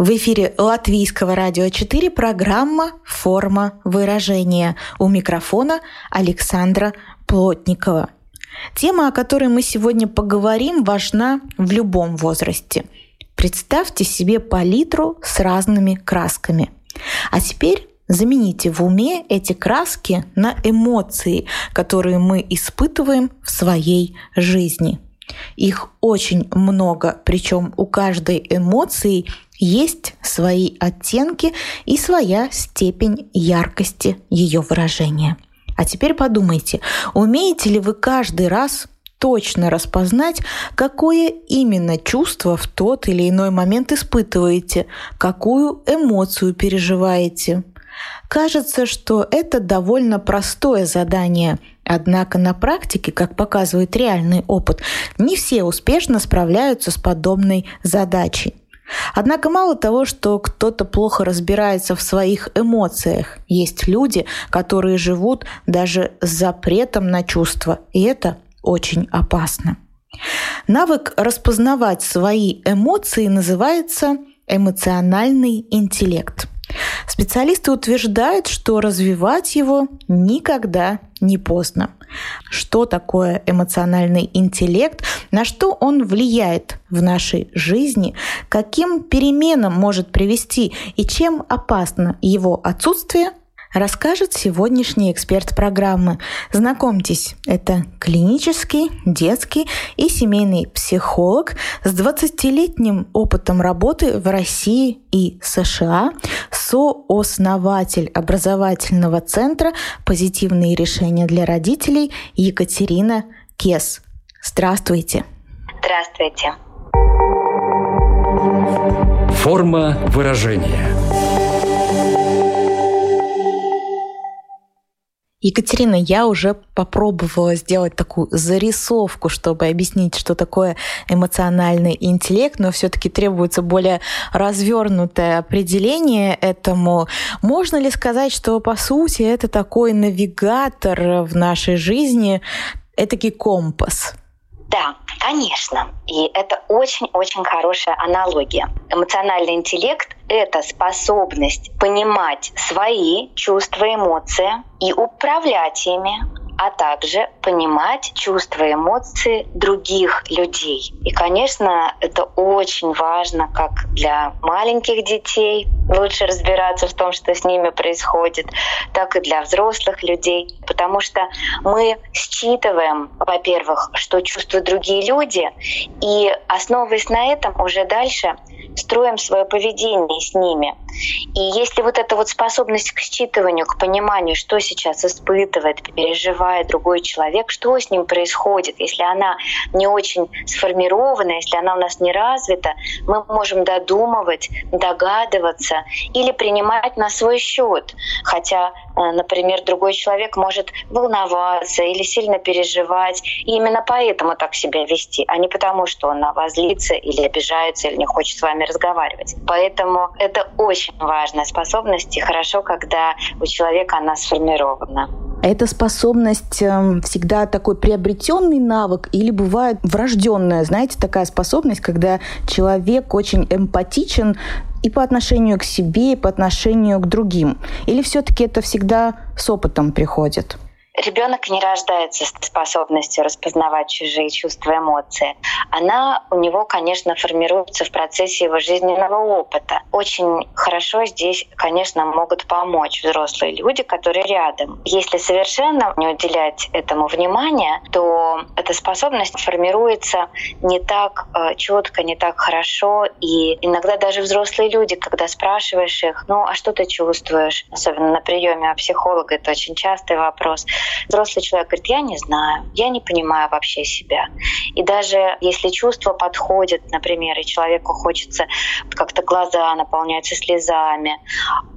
В эфире Латвийского радио 4 программа «Форма выражения». У микрофона Александра Плотникова. Тема, о которой мы сегодня поговорим, важна в любом возрасте. Представьте себе палитру с разными красками. А теперь Замените в уме эти краски на эмоции, которые мы испытываем в своей жизни. Их очень много, причем у каждой эмоции есть свои оттенки и своя степень яркости ее выражения. А теперь подумайте, умеете ли вы каждый раз точно распознать, какое именно чувство в тот или иной момент испытываете, какую эмоцию переживаете. Кажется, что это довольно простое задание, однако на практике, как показывает реальный опыт, не все успешно справляются с подобной задачей. Однако мало того, что кто-то плохо разбирается в своих эмоциях, есть люди, которые живут даже с запретом на чувства, и это очень опасно. Навык распознавать свои эмоции называется эмоциональный интеллект. Специалисты утверждают, что развивать его никогда не поздно. Что такое эмоциональный интеллект, на что он влияет в нашей жизни, каким переменам может привести? И чем опасно его отсутствие, расскажет сегодняшний эксперт программы. Знакомьтесь, это клинический, детский и семейный психолог с 20-летним опытом работы в России и США, сооснователь образовательного центра «Позитивные решения для родителей» Екатерина Кес. Здравствуйте. Здравствуйте. Форма выражения – Екатерина, я уже попробовала сделать такую зарисовку, чтобы объяснить, что такое эмоциональный интеллект, но все-таки требуется более развернутое определение этому. Можно ли сказать, что по сути это такой навигатор в нашей жизни, этакий компас? Да, конечно. И это очень-очень хорошая аналогия. Эмоциональный интеллект — это способность понимать свои чувства, эмоции и управлять ими, а также понимать чувства эмоции других людей. И, конечно, это очень важно как для маленьких детей, лучше разбираться в том, что с ними происходит, так и для взрослых людей, потому что мы считываем, во-первых, что чувствуют другие люди, и основываясь на этом, уже дальше строим свое поведение с ними. И если вот эта вот способность к считыванию, к пониманию, что сейчас испытывает, переживает другой человек, что с ним происходит, если она не очень сформирована, если она у нас не развита, мы можем додумывать, догадываться или принимать на свой счет. Хотя, э, например, другой человек может волноваться или сильно переживать, и именно поэтому так себя вести, а не потому, что он на вас злится или обижается, или не хочет с вами разговаривать. Поэтому это очень важная способность, и хорошо, когда у человека она сформирована. Эта способность эм, всегда такой приобретенный навык или бывает врожденная, знаете, такая способность, когда человек очень эмпатичен и по отношению к себе, и по отношению к другим? Или все-таки это всегда с опытом приходит? Ребенок не рождается с способностью распознавать чужие чувства и эмоции. Она у него, конечно, формируется в процессе его жизненного опыта. Очень хорошо здесь, конечно, могут помочь взрослые люди, которые рядом. Если совершенно не уделять этому внимания, то эта способность формируется не так э, четко, не так хорошо. И иногда даже взрослые люди, когда спрашиваешь их, ну а что ты чувствуешь, особенно на приеме у психолога, это очень частый вопрос, взрослый человек говорит, я не знаю, я не понимаю вообще себя. И даже если чувства подходят, например, и человеку хочется как-то глаза наполняются слезами,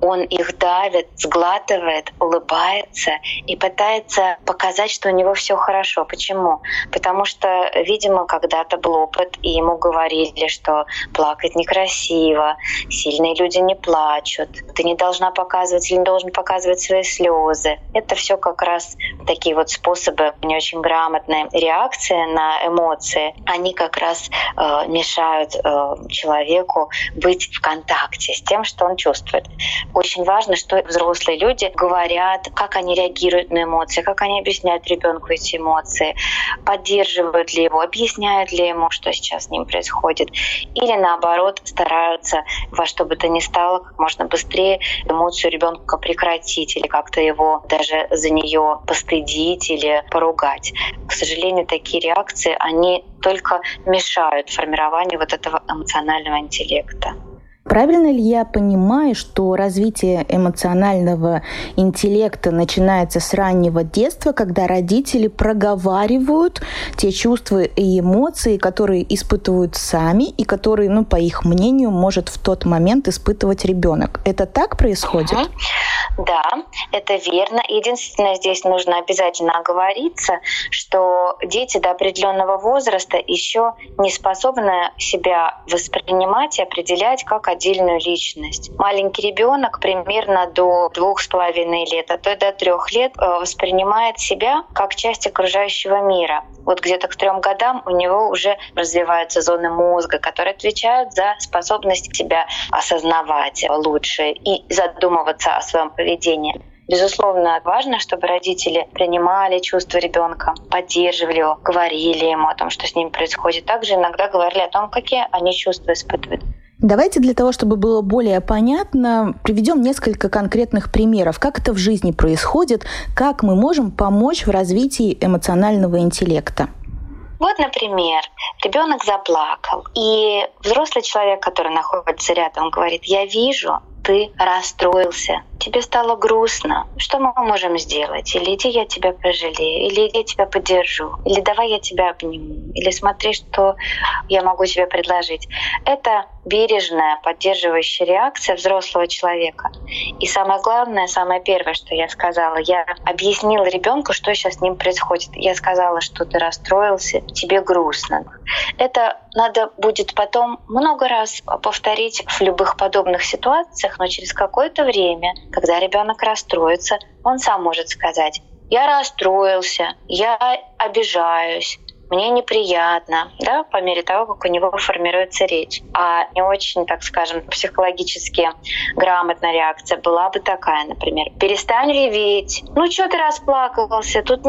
он их давит, сглатывает, улыбается и пытается показать, что у него все хорошо. Почему? Потому что, видимо, когда-то был опыт, и ему говорили, что плакать некрасиво, сильные люди не плачут, ты не должна показывать или не должен показывать свои слезы. Это все как раз такие вот способы не очень грамотные реакции на эмоции. Они как раз э, мешают э, человеку быть в контакте с тем, что он чувствует. Очень важно, что взрослые люди говорят, как они реагируют на эмоции, как они объясняют ребенку эти эмоции, поддерживают ли его, объясняют ли ему, что сейчас с ним происходит, или наоборот стараются во что бы то ни стало как можно быстрее эмоцию ребенка прекратить или как-то его даже за нее постыдить или поругать. К сожалению, такие реакции, они только мешают формированию вот этого эмоционального интеллекта. Правильно ли я понимаю, что развитие эмоционального интеллекта начинается с раннего детства, когда родители проговаривают те чувства и эмоции, которые испытывают сами и которые, ну, по их мнению, может в тот момент испытывать ребенок? Это так происходит? Да, это верно. Единственное, здесь нужно обязательно оговориться, что дети до определенного возраста еще не способны себя воспринимать и определять как отдельную личность. Маленький ребенок примерно до двух с половиной лет, а то и до трех лет э, воспринимает себя как часть окружающего мира. Вот где-то к трем годам у него уже развиваются зоны мозга, которые отвечают за способность себя осознавать лучше и задумываться о своем поведении. Безусловно, важно, чтобы родители принимали чувства ребенка, поддерживали его, говорили ему о том, что с ним происходит. Также иногда говорили о том, какие они чувства испытывают. Давайте для того, чтобы было более понятно, приведем несколько конкретных примеров, как это в жизни происходит, как мы можем помочь в развитии эмоционального интеллекта. Вот, например, ребенок заплакал, и взрослый человек, который находится рядом, говорит, я вижу, ты расстроился, тебе стало грустно, что мы можем сделать? Или иди я тебя пожалею, или иди я тебя поддержу, или давай я тебя обниму, или смотри, что я могу тебе предложить. Это бережная, поддерживающая реакция взрослого человека. И самое главное, самое первое, что я сказала, я объяснила ребенку, что сейчас с ним происходит. Я сказала, что ты расстроился, тебе грустно. Это надо будет потом много раз повторить в любых подобных ситуациях, но через какое-то время когда ребенок расстроится, он сам может сказать, я расстроился, я обижаюсь, мне неприятно, да, по мере того, как у него формируется речь. А не очень, так скажем, психологически грамотная реакция была бы такая, например, перестань реветь, ну что ты расплакался, тут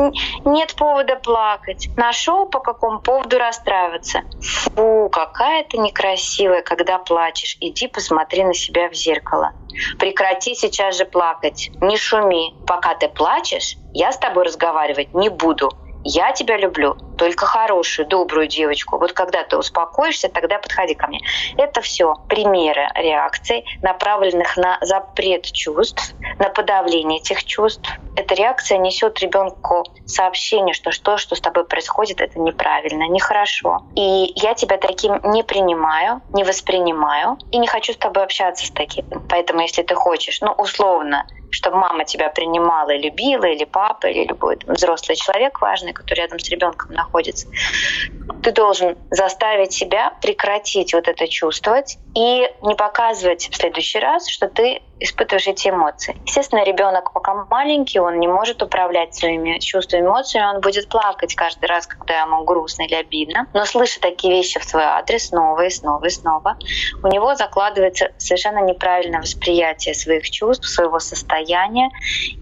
нет повода плакать, нашел по какому поводу расстраиваться. Фу, какая ты некрасивая, когда плачешь, иди посмотри на себя в зеркало. Прекрати сейчас же плакать, не шуми. Пока ты плачешь, я с тобой разговаривать не буду. Я тебя люблю, только хорошую, добрую девочку. Вот когда ты успокоишься, тогда подходи ко мне. Это все примеры реакций, направленных на запрет чувств, на подавление этих чувств. Эта реакция несет ребенку сообщение, что что, что с тобой происходит, это неправильно, нехорошо. И я тебя таким не принимаю, не воспринимаю и не хочу с тобой общаться с таким. Поэтому, если ты хочешь, ну, условно, чтобы мама тебя принимала и любила, или папа, или любой взрослый человек важный, который рядом с ребенком находится. Ты должен заставить себя прекратить вот это чувствовать и не показывать в следующий раз, что ты испытываешь эти эмоции. Естественно, ребенок пока маленький, он не может управлять своими чувствами, эмоциями, он будет плакать каждый раз, когда ему грустно или обидно. Но слыша такие вещи в свой адрес снова и снова и снова, у него закладывается совершенно неправильное восприятие своих чувств, своего состояния,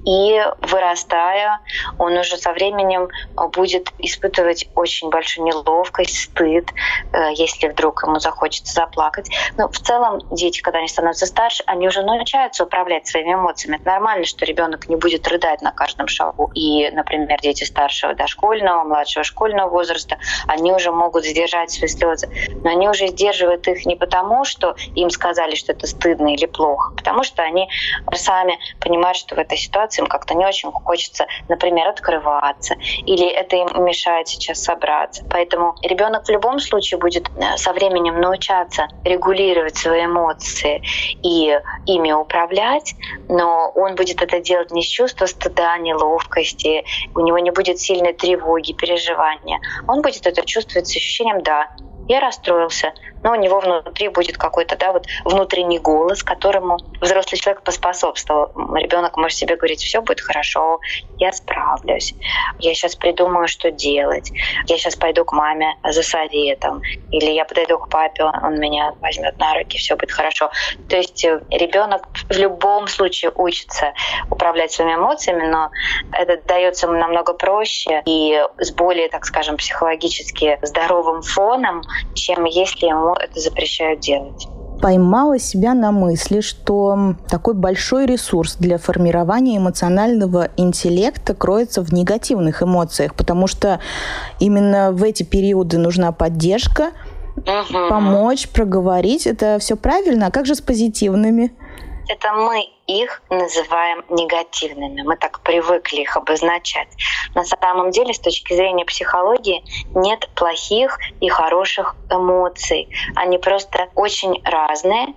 и вырастая, он уже со временем будет испытывать очень большую неловкость, стыд, э, если вдруг ему захочется заплакать. Но в целом дети, когда они становятся старше, они уже научаются научаются управлять своими эмоциями. Это нормально, что ребенок не будет рыдать на каждом шагу. И, например, дети старшего дошкольного, младшего школьного возраста, они уже могут сдержать свои слезы. Но они уже сдерживают их не потому, что им сказали, что это стыдно или плохо, а потому что они сами понимают, что в этой ситуации им как-то не очень хочется, например, открываться, или это им мешает сейчас собраться. Поэтому ребенок в любом случае будет э, со временем научаться регулировать свои эмоции и ими управлять, но он будет это делать не с чувства стыда, неловкости, у него не будет сильной тревоги, переживания. Он будет это чувствовать с ощущением «да, я расстроился, но у него внутри будет какой-то да, вот внутренний голос, которому взрослый человек поспособствовал. Ребенок может себе говорить, все будет хорошо, я справлюсь, я сейчас придумаю, что делать, я сейчас пойду к маме за советом, или я подойду к папе, он меня возьмет на руки, все будет хорошо. То есть э, ребенок в любом случае учится управлять своими эмоциями, но это дается ему намного проще и с более, так скажем, психологически здоровым фоном, чем если ему это запрещают делать поймала себя на мысли, что такой большой ресурс для формирования эмоционального интеллекта кроется в негативных эмоциях, потому что именно в эти периоды нужна поддержка, угу. помочь, проговорить. Это все правильно. А как же с позитивными? Это мы их называем негативными. Мы так привыкли их обозначать. На самом деле, с точки зрения психологии, нет плохих и хороших эмоций. Они просто очень разные.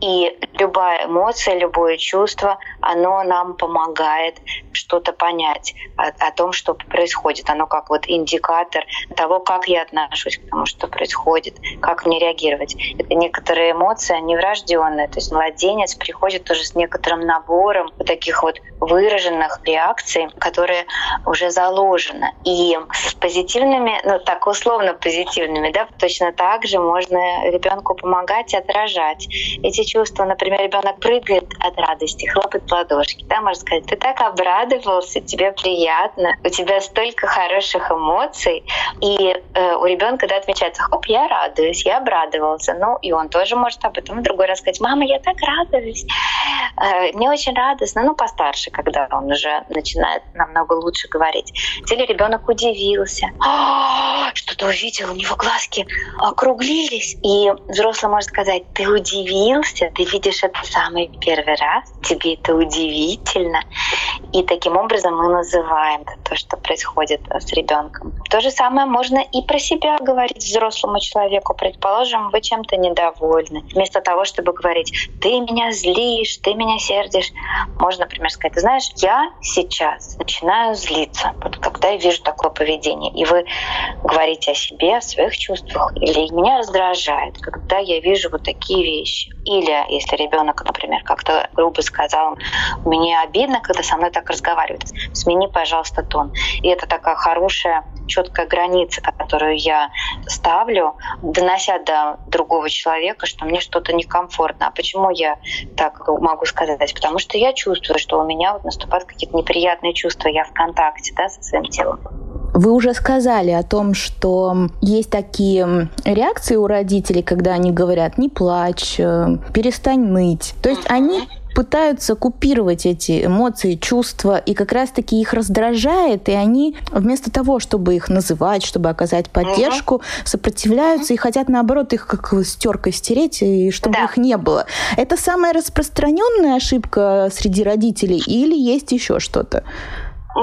И любая эмоция, любое чувство, оно нам помогает что-то понять о, о том, что происходит. Оно как вот индикатор того, как я отношусь к тому, что происходит, как мне реагировать. Это некоторые эмоции, они врожденные. То есть младенец приходит тоже с некоторым некоторым набором вот таких вот выраженных реакций, которые уже заложены. И с позитивными, ну так условно позитивными, да, точно так же можно ребенку помогать и отражать эти чувства. Например, ребенок прыгает от радости, хлопает в ладошки, да, можно сказать, ты так обрадовался, тебе приятно, у тебя столько хороших эмоций, и э, у ребенка да, отмечается, хоп, я радуюсь, я обрадовался, ну и он тоже может об этом в другой раз сказать, мама, я так радуюсь, э, мне очень радостно, ну постарше, когда он уже начинает намного лучше говорить. Или ребенок удивился, «А, что-то увидел, у него глазки округлились. И взрослый может сказать, ты удивился, ты видишь это самый первый раз, тебе это удивительно. И таким образом мы называем то, что происходит с ребенком. То же самое можно и про себя говорить взрослому человеку. Предположим, вы чем-то недовольны. Вместо того, чтобы говорить, ты меня злишь, ты меня сердишь, можно, например, сказать, ты знаешь, я сейчас начинаю злиться, вот когда я вижу такое поведение, и вы говорите о себе, о своих чувствах, или меня раздражает, когда я вижу вот такие вещи. Или если ребенок, например, как-то грубо сказал, мне обидно, когда со мной так разговаривают, смени, пожалуйста, тон. И это такая хорошая, четкая граница, которую я ставлю, донося до другого человека, что мне что-то некомфортно. А почему я так могу сказать? Потому что я чувствую, что у меня вот наступают какие-то неприятные чувства, я в контакте да, со своим телом. Вы уже сказали о том, что есть такие реакции у родителей, когда они говорят «не плачь», э, «перестань ныть». То есть они пытаются купировать эти эмоции, чувства, и как раз-таки их раздражает, и они вместо того, чтобы их называть, чтобы оказать поддержку, угу. сопротивляются угу. и хотят, наоборот, их как стеркой стереть, и чтобы да. их не было. Это самая распространенная ошибка среди родителей или есть еще что-то?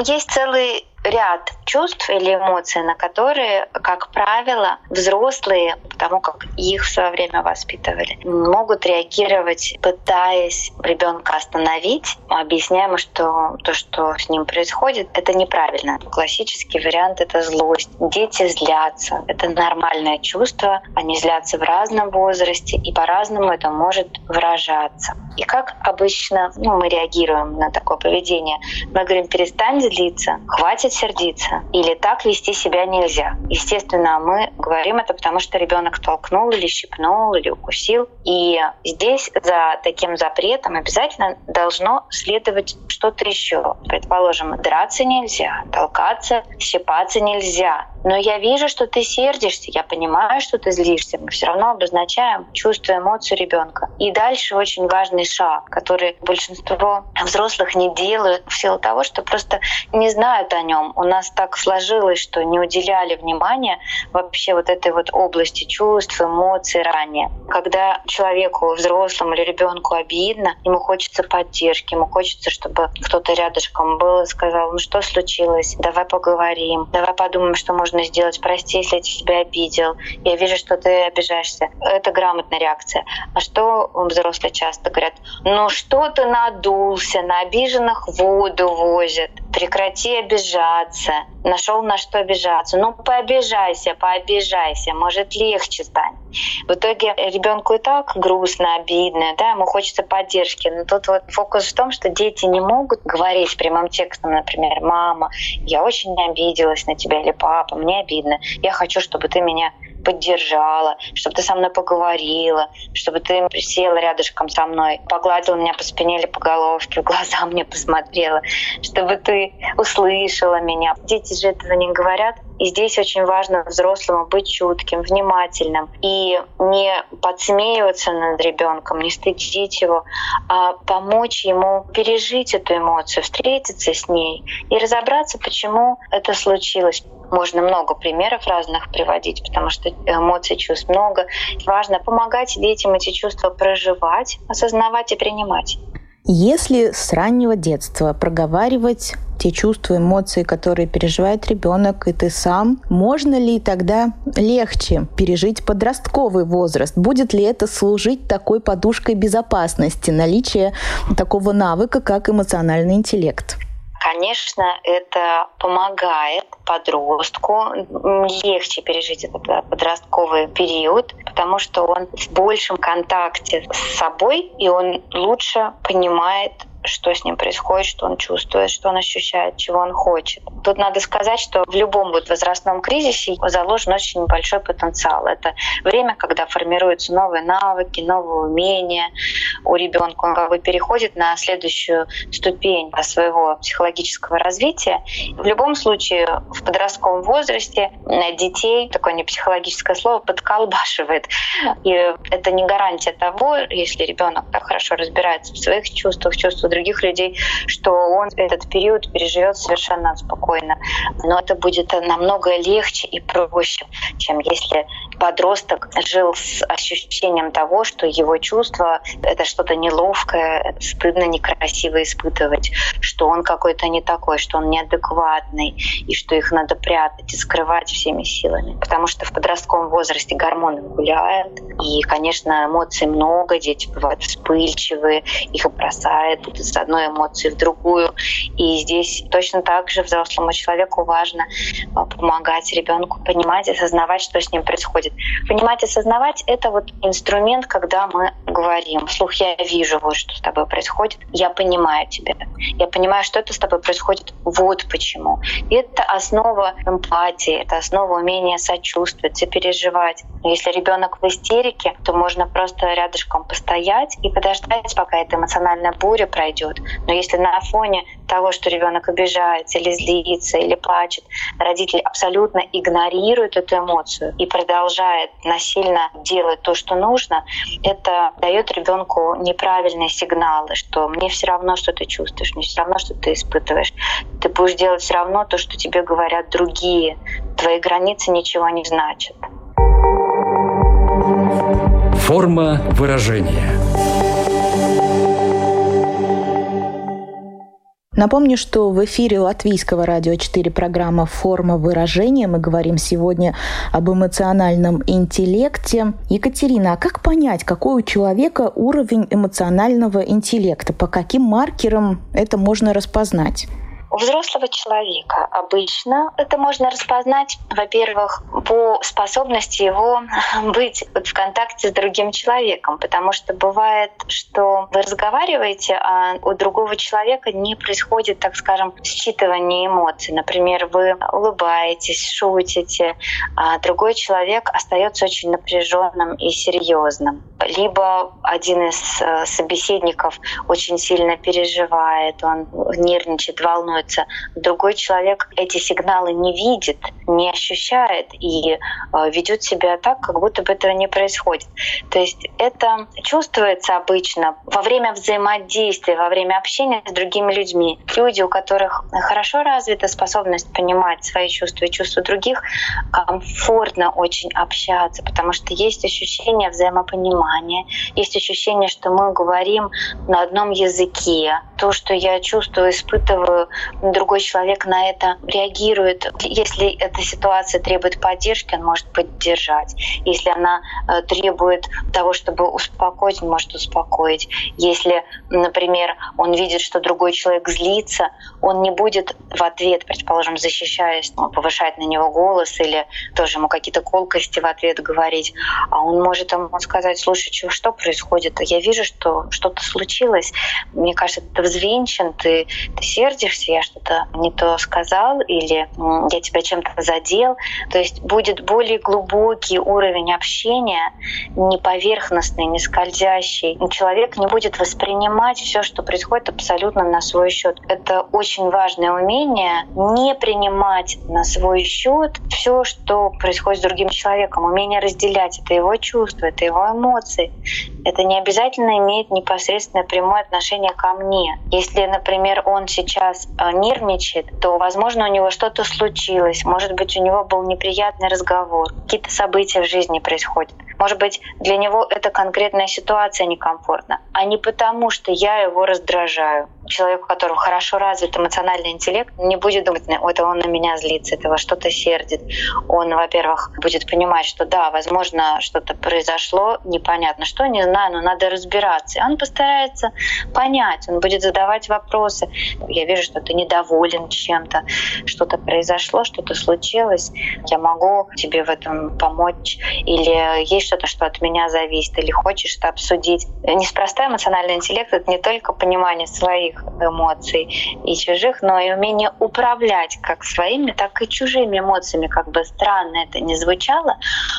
Есть целый ряд чувств или эмоций, на которые, как правило, взрослые, потому как их в свое время воспитывали, могут реагировать, пытаясь ребенка остановить, объясняя ему, что то, что с ним происходит, это неправильно. Классический вариант — это злость. Дети злятся. Это нормальное чувство. Они злятся в разном возрасте, и по-разному это может выражаться. И как обычно ну, мы реагируем на такое поведение? Мы говорим, перестань злиться, хватит сердиться или так вести себя нельзя. Естественно, мы говорим это, потому что ребенок толкнул или щипнул или укусил. И здесь за таким запретом обязательно должно следовать что-то еще. Предположим, драться нельзя, толкаться, щипаться нельзя. Но я вижу, что ты сердишься, я понимаю, что ты злишься. Мы все равно обозначаем чувство, эмоцию ребенка. И дальше очень важный шаг, который большинство взрослых не делают в силу того, что просто не знают о нем. У нас так сложилось, что не уделяли внимания вообще вот этой вот области чувств, эмоций ранее. Когда человеку, взрослому или ребенку обидно, ему хочется поддержки, ему хочется, чтобы кто-то рядышком был и сказал, ну что случилось, давай поговорим, давай подумаем, что можно сделать, прости, если я тебя обидел, я вижу, что ты обижаешься. Это грамотная реакция. А что взрослые часто говорят? Ну что ты надулся, на обиженных воду возят, прекрати обижаться, нашел на что обижаться. Ну пообижайся, пообижайся, может легче станет. В итоге ребенку и так грустно, обидно, да, ему хочется поддержки. Но тут вот фокус в том, что дети не могут говорить прямым текстом, например, «мама, я очень обиделась на тебя» или «папа, мне обидно, я хочу, чтобы ты меня поддержала, чтобы ты со мной поговорила, чтобы ты села рядышком со мной, погладила меня по спине или по головке, в глаза мне посмотрела, чтобы ты услышала меня. Дети же этого не говорят. И здесь очень важно взрослому быть чутким, внимательным и не подсмеиваться над ребенком, не стыдить его, а помочь ему пережить эту эмоцию, встретиться с ней и разобраться, почему это случилось. Можно много примеров разных приводить, потому что эмоций, чувств много. Важно помогать детям эти чувства проживать, осознавать и принимать. Если с раннего детства проговаривать те чувства, эмоции, которые переживает ребенок и ты сам, можно ли тогда легче пережить подростковый возраст? Будет ли это служить такой подушкой безопасности, наличие такого навыка, как эмоциональный интеллект? Конечно, это помогает подростку легче пережить этот подростковый период, потому что он в большем контакте с собой, и он лучше понимает что с ним происходит, что он чувствует, что он ощущает, чего он хочет. Тут надо сказать, что в любом вот возрастном кризисе заложен очень большой потенциал. Это время, когда формируются новые навыки, новые умения у ребенка. Он как бы переходит на следующую ступень своего психологического развития. В любом случае, в подростковом возрасте детей, такое не психологическое слово, подколбашивает. И это не гарантия того, если ребенок так хорошо разбирается в своих чувствах, чувствах других людей, что он этот период переживет совершенно спокойно. Но это будет намного легче и проще, чем если подросток жил с ощущением того, что его чувства — это что-то неловкое, стыдно, некрасиво испытывать, что он какой-то не такой, что он неадекватный, и что их надо прятать и скрывать всеми силами. Потому что в подростковом возрасте гормоны гуляют, и, конечно, эмоций много, дети бывают вспыльчивые, их бросает из одной эмоции в другую. И здесь точно так же взрослому человеку важно а, помогать ребенку понимать и осознавать, что с ним происходит. Понимать и осознавать — это вот инструмент, когда мы говорим, слух, я вижу вот, что с тобой происходит, я понимаю тебя, я понимаю, что это с тобой происходит, вот почему. И это основа эмпатии, это основа умения сочувствовать, сопереживать. Но если ребенок в истерике, то можно просто рядышком постоять и подождать, пока эта эмоциональная буря пройдет идет. Но если на фоне того, что ребенок обижается или злится или плачет, родитель абсолютно игнорирует эту эмоцию и продолжает насильно делать то, что нужно, это дает ребенку неправильные сигналы, что мне все равно, что ты чувствуешь, мне все равно, что ты испытываешь. Ты будешь делать все равно то, что тебе говорят другие. Твои границы ничего не значат. Форма выражения. Напомню, что в эфире Латвийского радио 4 программа «Форма выражения». Мы говорим сегодня об эмоциональном интеллекте. Екатерина, а как понять, какой у человека уровень эмоционального интеллекта? По каким маркерам это можно распознать? У взрослого человека обычно это можно распознать, во-первых, по способности его быть в контакте с другим человеком, потому что бывает, что вы разговариваете, а у другого человека не происходит, так скажем, считывание эмоций. Например, вы улыбаетесь, шутите, а другой человек остается очень напряженным и серьезным. либо один из э, собеседников очень сильно переживает, он нервничает, волнуется. Другой человек эти сигналы не видит, не ощущает и э, ведет себя так, как будто бы этого не происходит. То есть это чувствуется обычно во время взаимодействия, во время общения с другими людьми. Люди, у которых хорошо развита способность понимать свои чувства и чувства других, комфортно очень общаться, потому что есть ощущение взаимопонимания, есть ощущение, что мы говорим на одном языке. То, что я чувствую, испытываю, другой человек на это реагирует. Если эта ситуация требует поддержки, он может поддержать. Если она э, требует того, чтобы успокоить, он может успокоить. Если, например, он видит, что другой человек злится, он не будет в ответ, предположим, защищаясь, ну, повышать на него голос или тоже ему какие-то колкости в ответ говорить, а он может ему сказать, слушай, что, что происходит? Я вижу, что что-то случилось. Мне кажется, ты взвинчен, ты, ты сердишься, я что-то не то сказал или я тебя чем-то задел. То есть будет более глубокий уровень общения, не поверхностный, не скользящий. Человек не будет воспринимать все, что происходит абсолютно на свой счет. Это очень важное умение не принимать на свой счет все, что происходит с другим человеком. Умение разделять это его чувства, это его эмоции. Это не обязательно имеет непосредственное прямое отношение ко мне. Если, например, он сейчас э, нервничает, то, возможно, у него что-то случилось. Может быть, у него был неприятный разговор. Какие-то события в жизни происходят. Может быть, для него эта конкретная ситуация некомфортна, а не потому, что я его раздражаю. Человек, у которого хорошо развит эмоциональный интеллект, не будет думать, это он на меня злится, это что-то сердит. Он, во-первых, будет понимать, что да, возможно, что-то произошло, непонятно что, не знаю, но надо разбираться. И он постарается понять, он будет задавать вопросы. Я вижу, что ты недоволен чем-то, что-то произошло, что-то случилось, я могу тебе в этом помочь. Или есть что-то, что от меня зависит, или хочешь это обсудить. Неспроста эмоциональный интеллект — это не только понимание своих эмоций и чужих, но и умение управлять как своими, так и чужими эмоциями. Как бы странно это не звучало,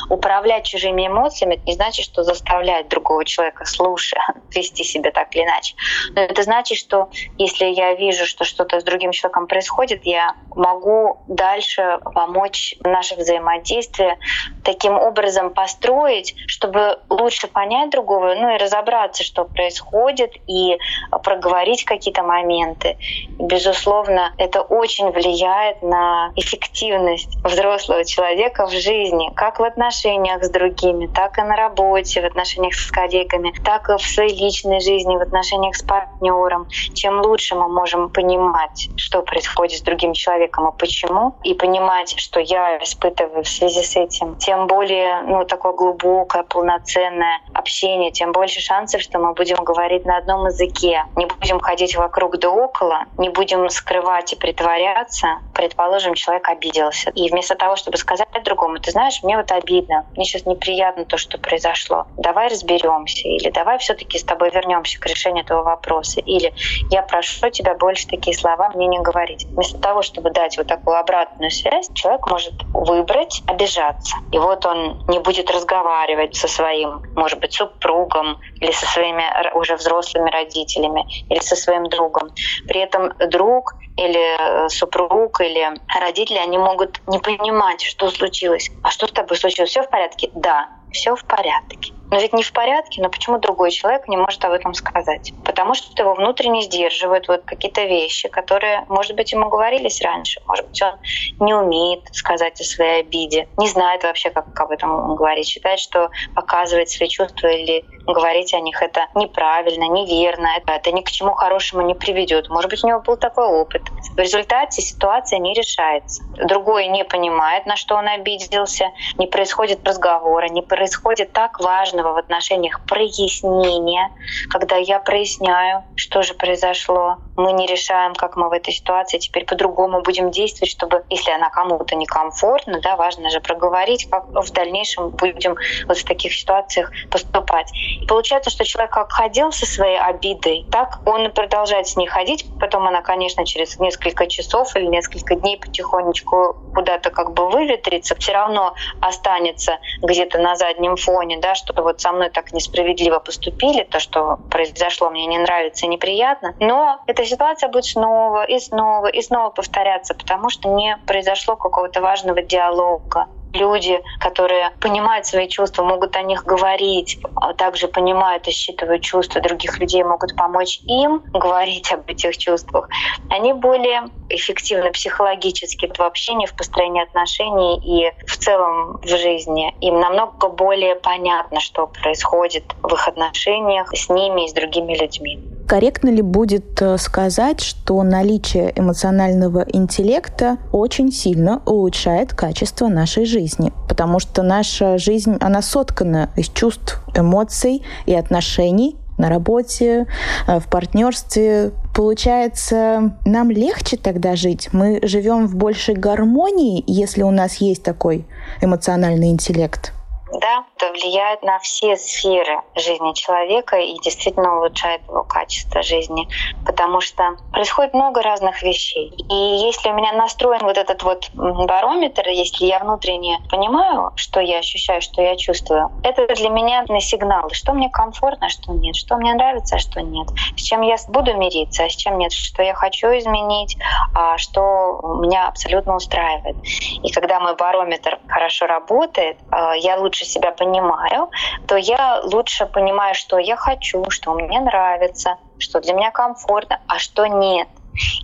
управлять чужими эмоциями — это не значит, что заставлять другого человека, слушая, вести себя так или иначе. Но это значит, что если я вижу, что что-то с другим человеком происходит, я могу дальше помочь наше взаимодействие таким образом построить, чтобы лучше понять другого, ну и разобраться, что происходит, и проговорить какие-то моменты. Безусловно, это очень влияет на эффективность взрослого человека в жизни, как в отношениях с другими, так и на работе, в отношениях с коллегами, так и в своей личной жизни, в отношениях с партнером. Чем лучше мы можем понимать, что происходит с другим человеком и почему, и понимать, что я испытываю в связи с этим, тем более ну, глубокий глубокое, полноценное общение, тем больше шансов, что мы будем говорить на одном языке. Не будем ходить вокруг да около, не будем скрывать и притворяться. Предположим, человек обиделся. И вместо того, чтобы сказать другому, ты знаешь, мне вот обидно, мне сейчас неприятно то, что произошло. Давай разберемся. Или давай все-таки с тобой вернемся к решению этого вопроса. Или я прошу тебя больше такие слова мне не говорить. Вместо того, чтобы дать вот такую обратную связь, человек может выбрать обижаться. И вот он не будет разговаривать разговаривать со своим, может быть, супругом или со своими уже взрослыми родителями или со своим другом. При этом друг или э, супруг или родители, они могут не понимать, что случилось. А что с тобой случилось? Все в порядке? Да, все в порядке. Но ведь не в порядке, но почему другой человек не может об этом сказать? Потому что его внутренне сдерживают вот какие-то вещи, которые, может быть, ему говорились раньше. Может быть, он не умеет сказать о своей обиде, не знает вообще, как об этом говорить, считает, что показывать свои чувства или говорить о них это неправильно, неверно, это, это ни к чему хорошему не приведет. Может быть, у него был такой опыт. В результате ситуация не решается. Другой не понимает, на что он обиделся, не происходит разговора, не происходит так важного в отношениях прояснения, когда я проясняю, что же произошло, мы не решаем, как мы в этой ситуации теперь по-другому будем действовать, чтобы, если она кому-то некомфортна, да, важно же проговорить, как в дальнейшем будем вот в таких ситуациях поступать. И получается, что человек как ходил со своей обидой, так он и продолжает с ней ходить. Потом она, конечно, через несколько часов или несколько дней потихонечку куда-то как бы выветрится, все равно останется где-то на заднем фоне, да, что вот со мной так несправедливо поступили, то, что произошло, мне не нравится неприятно. Но эта ситуация будет снова и снова и снова повторяться, потому что не произошло какого-то важного диалога люди, которые понимают свои чувства, могут о них говорить, а также понимают и считывают чувства других людей, могут помочь им говорить об этих чувствах, они более эффективны психологически в общении, в построении отношений и в целом в жизни. Им намного более понятно, что происходит в их отношениях с ними и с другими людьми. Корректно ли будет э, сказать, что наличие эмоционального интеллекта очень сильно улучшает качество нашей жизни? Потому что наша жизнь, она соткана из чувств, эмоций и отношений, на работе, э, в партнерстве. Получается, нам легче тогда жить. Мы живем в большей гармонии, если у нас есть такой эмоциональный интеллект да, это влияет на все сферы жизни человека и действительно улучшает его качество жизни, потому что происходит много разных вещей. И если у меня настроен вот этот вот барометр, если я внутренне понимаю, что я ощущаю, что я чувствую, это для меня на сигнал, что мне комфортно, что нет, что мне нравится, а что нет, с чем я буду мириться, а с чем нет, что я хочу изменить, а что меня абсолютно устраивает. И когда мой барометр хорошо работает, э, я лучше лучше себя понимаю, то я лучше понимаю, что я хочу, что мне нравится, что для меня комфортно, а что нет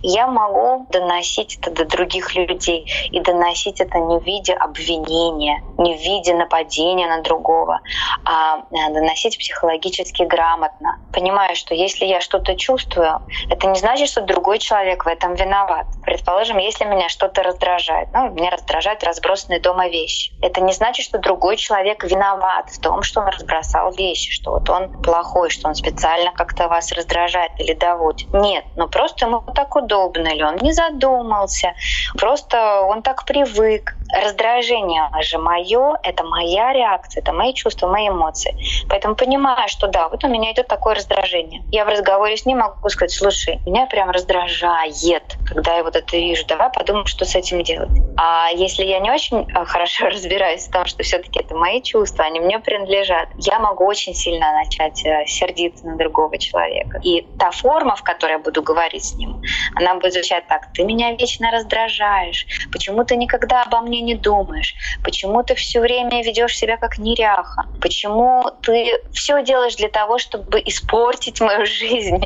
я могу доносить это до других людей и доносить это не в виде обвинения, не в виде нападения на другого, а э, доносить психологически грамотно. Понимая, что если я что-то чувствую, это не значит, что другой человек в этом виноват. Предположим, если меня что-то раздражает, ну, меня раздражают разбросанные дома вещи. Это не значит, что другой человек виноват в том, что он разбросал вещи, что вот он плохой, что он специально как-то вас раздражает или доводит. Нет, но просто ему так удобно, или он не задумался, просто он так привык. Раздражение же мое, это моя реакция, это мои чувства, мои эмоции. Поэтому понимаю, что да, вот у меня идет такое раздражение. Я в разговоре с ним могу сказать, слушай, меня прям раздражает, когда я вот это вижу, давай подумаем, что с этим делать. А если я не очень э, хорошо разбираюсь в том, что все-таки это мои чувства, они мне принадлежат, я могу очень сильно начать э, сердиться на другого человека. И та форма, в которой я буду говорить с ним, она будет звучать так. Ты меня вечно раздражаешь. Почему ты никогда обо мне не думаешь? Почему ты все время ведешь себя как неряха? Почему ты все делаешь для того, чтобы испортить мою жизнь?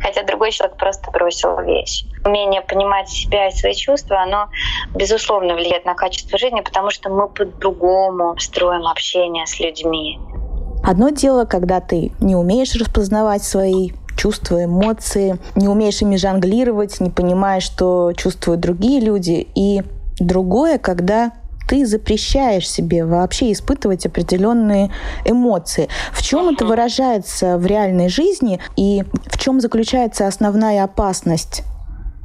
Хотя другой человек просто бросил вещь. Умение понимать себя и свои чувства, оно, безусловно, влияет на качество жизни, потому что мы по-другому строим общение с людьми. Одно дело, когда ты не умеешь распознавать свои чувства, эмоции, не умеешь ими жонглировать, не понимаешь, что чувствуют другие люди. И другое, когда ты запрещаешь себе вообще испытывать определенные эмоции. В чем это выражается в реальной жизни и в чем заключается основная опасность?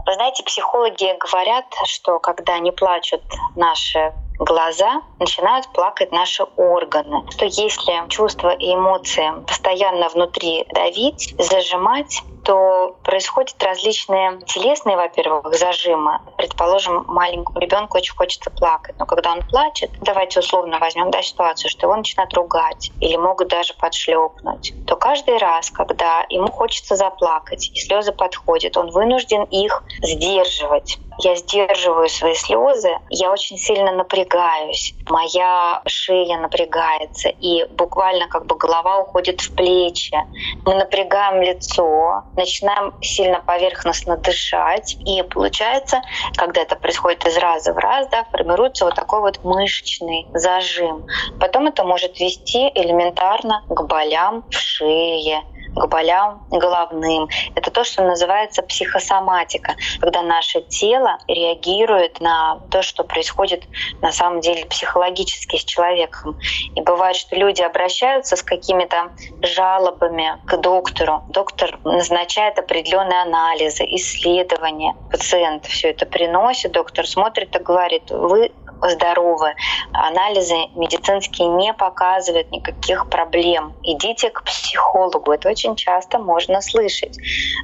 Вы знаете, психологи говорят, что когда не плачут наши глаза, начинают плакать наши органы. Что если чувства и эмоции постоянно внутри давить, зажимать, то происходят различные телесные, во-первых, зажимы. Предположим, маленькому ребенку очень хочется плакать, но когда он плачет, давайте условно возьмем да, ситуацию, что его начинают ругать или могут даже подшлепнуть, то каждый раз, когда ему хочется заплакать и слезы подходят, он вынужден их сдерживать я сдерживаю свои слезы, я очень сильно напрягаюсь, моя шея напрягается, и буквально как бы голова уходит в плечи. Мы напрягаем лицо, начинаем сильно поверхностно дышать, и получается, когда это происходит из раза в раз, да, формируется вот такой вот мышечный зажим. Потом это может вести элементарно к болям в шее, к болям головным. Это то, что называется психосоматика, когда наше тело реагирует на то, что происходит на самом деле психологически с человеком. И бывает, что люди обращаются с какими-то жалобами к доктору. Доктор назначает определенные анализы, исследования. Пациент все это приносит, доктор смотрит и говорит, вы здоровы. Анализы медицинские не показывают никаких проблем. Идите к психологу. Это очень часто можно слышать.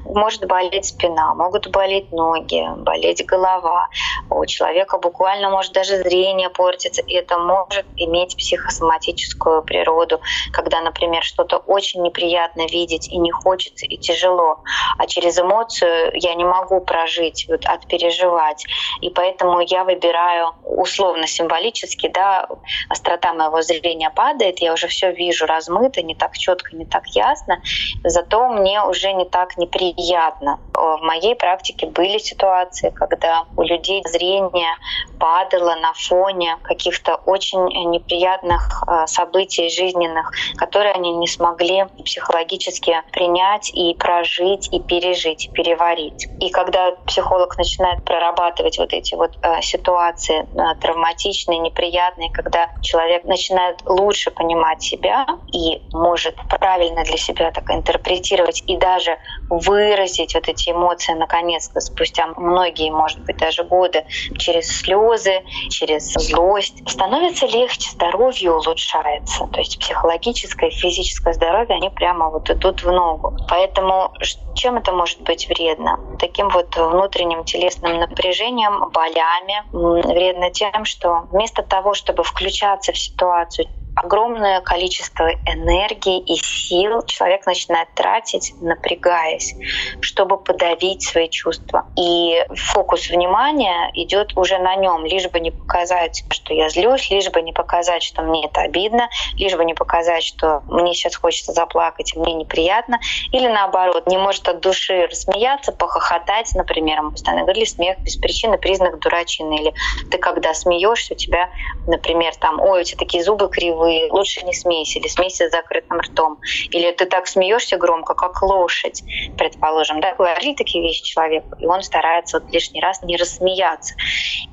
Может болеть спина, могут болеть ноги, болеть голова. У человека буквально может даже зрение портиться. И это может иметь психосоматическую природу, когда, например, что-то очень неприятно видеть и не хочется, и тяжело. А через эмоцию я не могу прожить, вот, отпереживать. И поэтому я выбираю условия условно символически, да, острота моего зрения падает, я уже все вижу размыто, не так четко, не так ясно, зато мне уже не так неприятно. В моей практике были ситуации, когда у людей зрение падало на фоне каких-то очень неприятных э, событий жизненных, которые они не смогли психологически принять и прожить, и пережить, переварить. И когда психолог начинает прорабатывать вот эти вот э, ситуации э, травматичные, неприятные, когда человек начинает лучше понимать себя и может правильно для себя так интерпретировать и даже выразить вот эти эмоции наконец-то спустя многие, может быть, даже годы через слезы, через злость, становится легче, здоровье улучшается. То есть психологическое физическое здоровье, они прямо вот идут в ногу. Поэтому чем это может быть вредно? Таким вот внутренним телесным напряжением, болями. Вредно тем, что вместо того, чтобы включаться в ситуацию огромное количество энергии и сил человек начинает тратить, напрягаясь, чтобы подавить свои чувства. И фокус внимания идет уже на нем, лишь бы не показать, что я злюсь, лишь бы не показать, что мне это обидно, лишь бы не показать, что мне сейчас хочется заплакать, мне неприятно, или наоборот, не может от души рассмеяться, похохотать, например, мы постоянно говорили, смех без причины признак дурачины, или ты когда смеешься, у тебя, например, там, ой, у тебя такие зубы кривые, вы лучше не смейся или смейся с закрытым ртом. Или ты так смеешься громко, как лошадь, предположим. Да? Говорили такие вещи человеку, и он старается вот лишний раз не рассмеяться.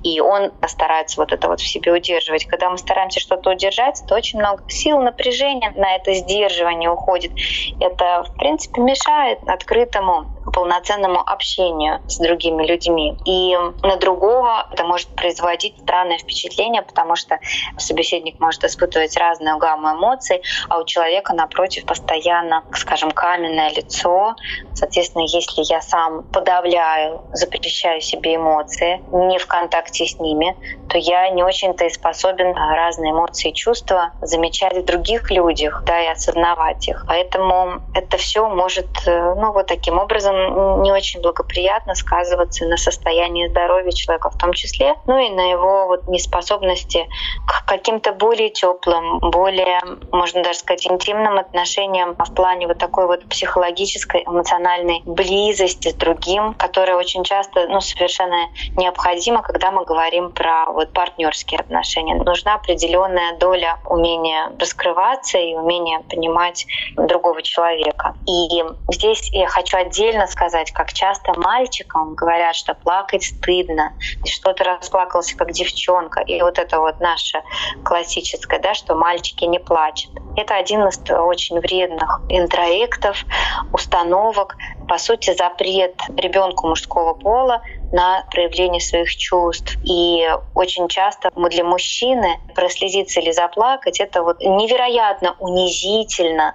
И он старается вот это вот в себе удерживать. Когда мы стараемся что-то удержать, то очень много сил, напряжения на это сдерживание уходит. Это, в принципе, мешает открытому полноценному общению с другими людьми. И на другого это может производить странное впечатление, потому что собеседник может испытывать разную гамму эмоций, а у человека напротив постоянно, скажем, каменное лицо. Соответственно, если я сам подавляю, запрещаю себе эмоции, не в контакте с ними, то я не очень-то и способен разные эмоции и чувства замечать в других людях, да, и осознавать их. Поэтому это все может, э, ну, вот таким образом не очень благоприятно сказываться на состоянии здоровья человека в том числе, ну и на его вот неспособности к каким-то более теплым, более, можно даже сказать, интимным отношениям в плане вот такой вот психологической, эмоциональной близости с другим, которая очень часто, ну, совершенно необходима, когда мы говорим про вот партнерские отношения. Нужна определенная доля умения раскрываться и умения понимать другого человека. И здесь я хочу отдельно сказать, как часто мальчикам говорят, что плакать стыдно, что ты расплакался как девчонка. И вот это вот наше классическое, да, что мальчики не плачут. Это один из очень вредных интроектов, установок, по сути, запрет ребенку мужского пола на проявление своих чувств. И очень часто мы для мужчины прослезиться или заплакать — это вот невероятно унизительно, стыдно,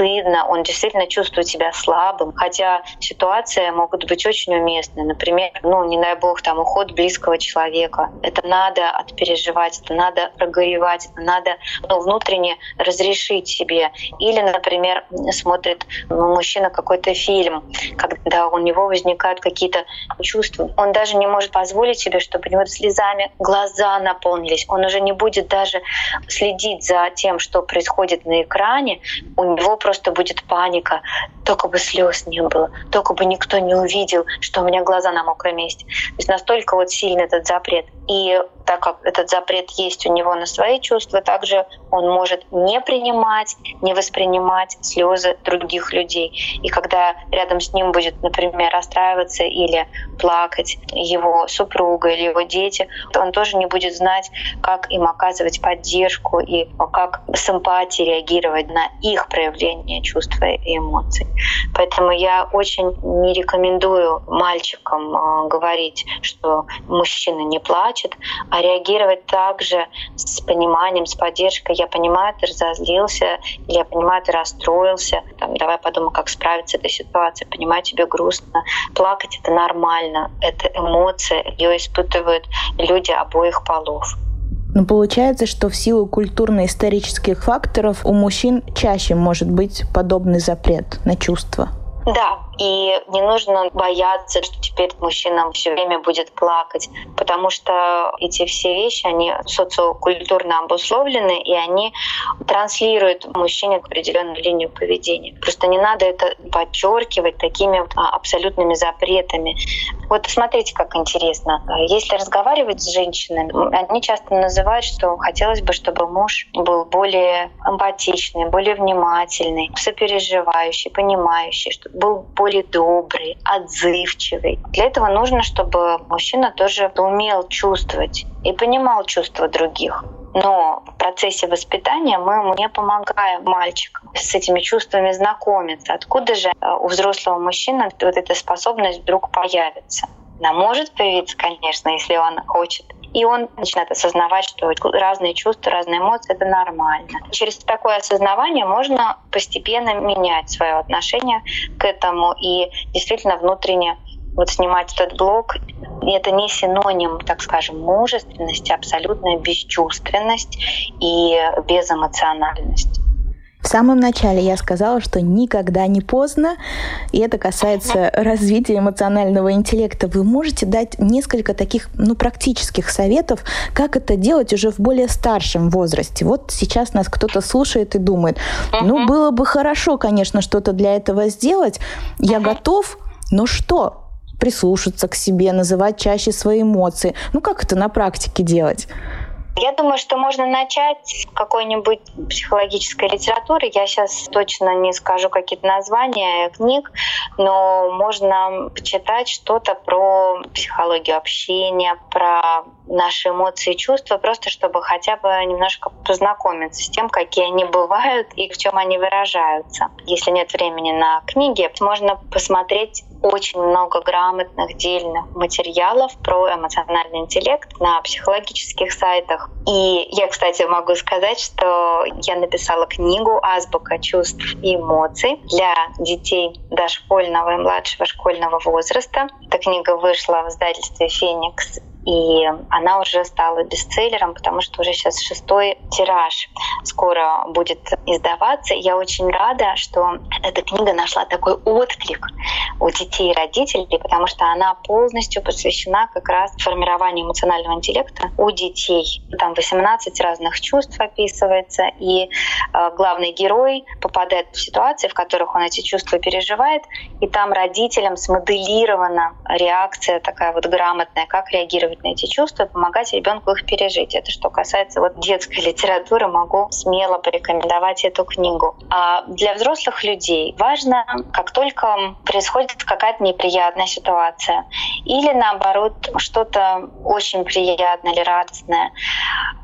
он действительно чувствует себя слабым, хотя ситуации могут быть очень уместны. Например, ну, не дай бог, там, уход близкого человека. Это надо отпереживать, это надо прогоревать, это надо ну, внутренне разрешить себе. Или, например, смотрит ну, мужчина какой-то фильм, когда у него возникают какие-то чувства. Он даже не может позволить себе, чтобы у него слезами глаза наполнились. Он уже не будет даже следить за тем, что происходит на экране. У него просто будет паника. Только бы слез не было, только бы никто не увидел, что у меня глаза на мокром месте. То есть настолько вот сильный этот запрет. И так как этот запрет есть у него на свои чувства, также он может не принимать, не воспринимать слезы других людей. И когда рядом с ним будет, например, расстраиваться или плакать его супруга или его дети, он тоже не будет знать, как им оказывать поддержку и как с эмпатией реагировать на их проявление чувств и эмоций. Поэтому я очень не рекомендую мальчикам э, говорить, что мужчина не плачет, а реагировать также с пониманием, с поддержкой. Я понимаю, ты разозлился, или я понимаю, ты расстроился. Там, давай подумай, как справиться с этой ситуацией. Понимаю, тебе грустно. Плакать — это нормально. Это эмоция. Ее испытывают люди обоих полов. Но получается, что в силу культурно-исторических факторов у мужчин чаще может быть подобный запрет на чувства. Да, и не нужно бояться, что теперь мужчина все время будет плакать, потому что эти все вещи, они социокультурно обусловлены, и они транслируют мужчине определенную линию поведения. Просто не надо это подчеркивать такими а, абсолютными запретами. Вот смотрите, как интересно. Если разговаривать с женщинами, они часто называют, что хотелось бы, чтобы муж был более эмпатичный, более внимательный, сопереживающий, понимающий, чтобы был более более добрый, отзывчивый. Для этого нужно, чтобы мужчина тоже умел чувствовать и понимал чувства других. Но в процессе воспитания мы ему не помогаем мальчикам с этими чувствами знакомиться. Откуда же э, у взрослого мужчины вот эта способность вдруг появится? Она может появиться, конечно, если он хочет и он начинает осознавать, что разные чувства, разные эмоции — это нормально. Через такое осознавание можно постепенно менять свое отношение к этому и действительно внутренне вот снимать этот блок, это не синоним, так скажем, мужественности, абсолютная бесчувственность и безэмоциональность. В самом начале я сказала, что никогда не поздно, и это касается развития эмоционального интеллекта. Вы можете дать несколько таких ну, практических советов, как это делать уже в более старшем возрасте. Вот сейчас нас кто-то слушает и думает, ну, было бы хорошо, конечно, что-то для этого сделать. Я готов, но что? Прислушаться к себе, называть чаще свои эмоции. Ну, как это на практике делать? Я думаю, что можно начать с какой-нибудь психологической литературы. Я сейчас точно не скажу какие-то названия книг, но можно почитать что-то про психологию общения, про наши эмоции и чувства, просто чтобы хотя бы немножко познакомиться с тем, какие они бывают и в чем они выражаются. Если нет времени на книги, можно посмотреть очень много грамотных, дельных материалов про эмоциональный интеллект на психологических сайтах. И я, кстати, могу сказать, что я написала книгу «Азбука чувств и эмоций» для детей дошкольного и младшего школьного возраста. Эта книга вышла в издательстве «Феникс» и она уже стала бестселлером, потому что уже сейчас шестой тираж скоро будет издаваться. Я очень рада, что эта книга нашла такой отклик у детей и родителей, потому что она полностью посвящена как раз формированию эмоционального интеллекта у детей. Там 18 разных чувств описывается, и э, главный герой попадает в ситуации, в которых он эти чувства переживает, и там родителям смоделирована реакция такая вот грамотная, как реагировать реагировать на эти чувства помогать ребенку их пережить. Это что касается вот детской литературы, могу смело порекомендовать эту книгу. А для взрослых людей важно, как только происходит какая-то неприятная ситуация или наоборот что-то очень приятное или радостное,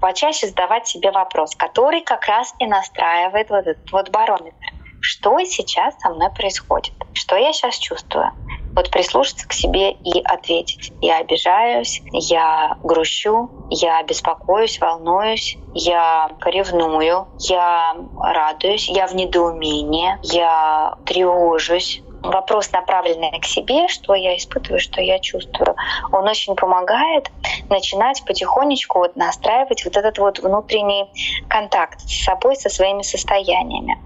почаще задавать себе вопрос, который как раз и настраивает вот этот вот барометр. Что сейчас со мной происходит? Что я сейчас чувствую? Вот прислушаться к себе и ответить. Я обижаюсь, я грущу, я беспокоюсь, волнуюсь, я ревную, я радуюсь, я в недоумении, я тревожусь, вопрос, направленный к себе, что я испытываю, что я чувствую, он очень помогает начинать потихонечку вот настраивать вот этот вот внутренний контакт с собой, со своими состояниями.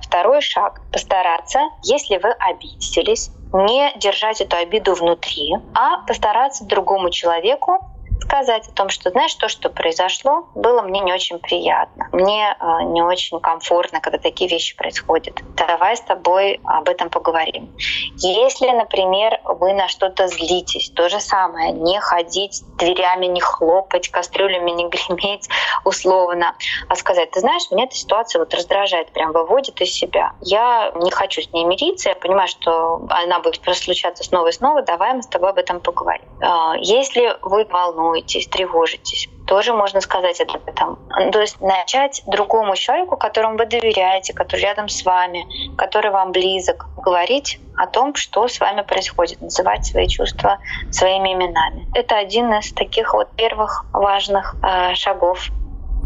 Второй шаг — постараться, если вы обиделись, не держать эту обиду внутри, а постараться другому человеку сказать о том, что, знаешь, то, что произошло, было мне не очень приятно. Мне э, не очень комфортно, когда такие вещи происходят. Давай с тобой об этом поговорим. Если, например, вы на что-то злитесь, то же самое, не ходить дверями, не хлопать, кастрюлями не греметь условно, а сказать, ты знаешь, меня эта ситуация вот раздражает, прям выводит из себя. Я не хочу с ней мириться, я понимаю, что она будет просто случаться снова и снова, давай мы с тобой об этом поговорим. А, если вы волнуетесь, тревожитесь, тоже можно сказать об этом. То есть начать другому человеку, которому вы доверяете, который рядом с вами, который вам близок, говорить о том, что с вами происходит, называть свои чувства своими именами. Это один из таких вот первых важных э, шагов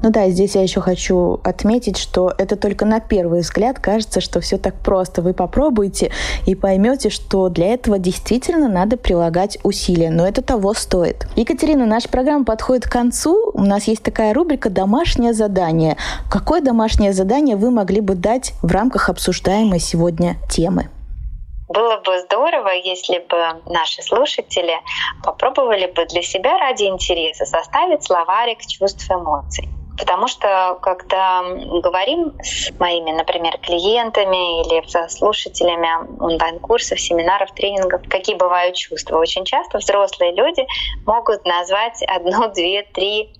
ну да, здесь я еще хочу отметить, что это только на первый взгляд кажется, что все так просто. Вы попробуйте и поймете, что для этого действительно надо прилагать усилия, но это того стоит. Екатерина, наша программа подходит к концу. У нас есть такая рубрика «Домашнее задание». Какое домашнее задание вы могли бы дать в рамках обсуждаемой сегодня темы? Было бы здорово, если бы наши слушатели попробовали бы для себя ради интереса составить словарик чувств эмоций. Потому что когда говорим с моими, например, клиентами или со слушателями онлайн-курсов, семинаров, тренингов, какие бывают чувства, очень часто взрослые люди могут назвать одну, две, три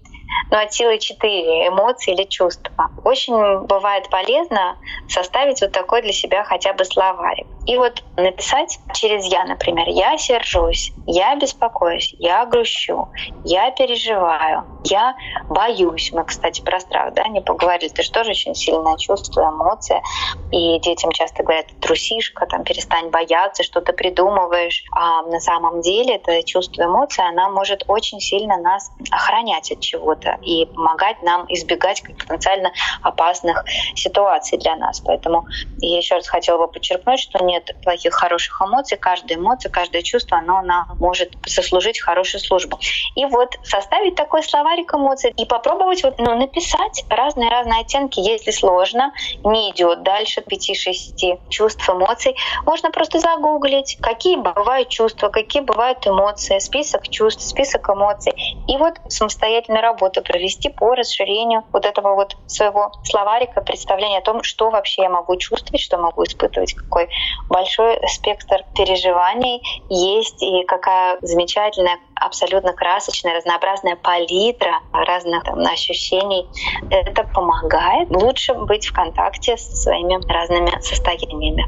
ну, от силы четыре эмоции или чувства. Очень бывает полезно составить вот такой для себя хотя бы словарик. И вот написать через «я», например, «я сержусь», «я беспокоюсь», «я грущу», «я переживаю», «я боюсь». Мы, кстати, про страх да, не поговорили. Это же тоже очень сильное чувство, эмоция. И детям часто говорят «трусишка», там, «перестань бояться», что-то придумываешь. А на самом деле это чувство эмоции, она может очень сильно нас охранять от чего-то и помогать нам избегать потенциально опасных ситуаций для нас. Поэтому я еще раз хотела бы подчеркнуть, что нет плохих, хороших эмоций. Каждая эмоция, каждое чувство, оно нам может сослужить хорошую службу. И вот составить такой словарик эмоций и попробовать вот, ну, написать разные-разные оттенки, если сложно, не идет дальше 5-6 чувств, эмоций. Можно просто загуглить, какие бывают чувства, какие бывают эмоции, список чувств, список эмоций. И вот самостоятельную работу провести по расширению вот этого вот своего словарика, представления о том, что вообще я могу чувствовать, что могу испытывать, какой большой спектр переживаний есть и какая замечательная, абсолютно красочная, разнообразная палитра разных там, ощущений. Это помогает лучше быть в контакте со своими разными состояниями.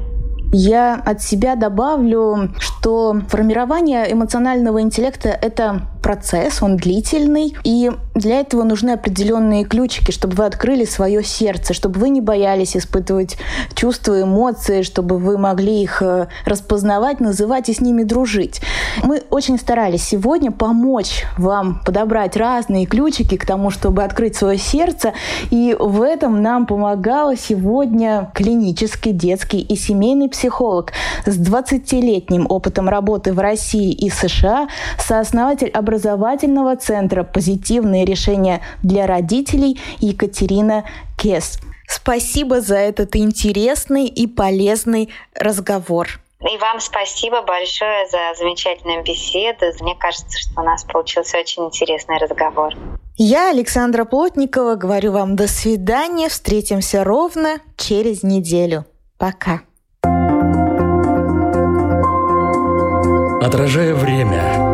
Я от себя добавлю, что формирование эмоционального интеллекта — это процесс, он длительный, и для этого нужны определенные ключики, чтобы вы открыли свое сердце, чтобы вы не боялись испытывать чувства, эмоции, чтобы вы могли их э, распознавать, называть и с ними дружить. Мы очень старались сегодня помочь вам подобрать разные ключики к тому, чтобы открыть свое сердце, и в этом нам помогала сегодня клинический детский и семейный психолог с 20-летним опытом работы в России и США, сооснователь образования образовательного центра «Позитивные решения для родителей» Екатерина Кес. Спасибо за этот интересный и полезный разговор. И вам спасибо большое за замечательную беседу. Мне кажется, что у нас получился очень интересный разговор. Я, Александра Плотникова, говорю вам до свидания. Встретимся ровно через неделю. Пока. Отражая время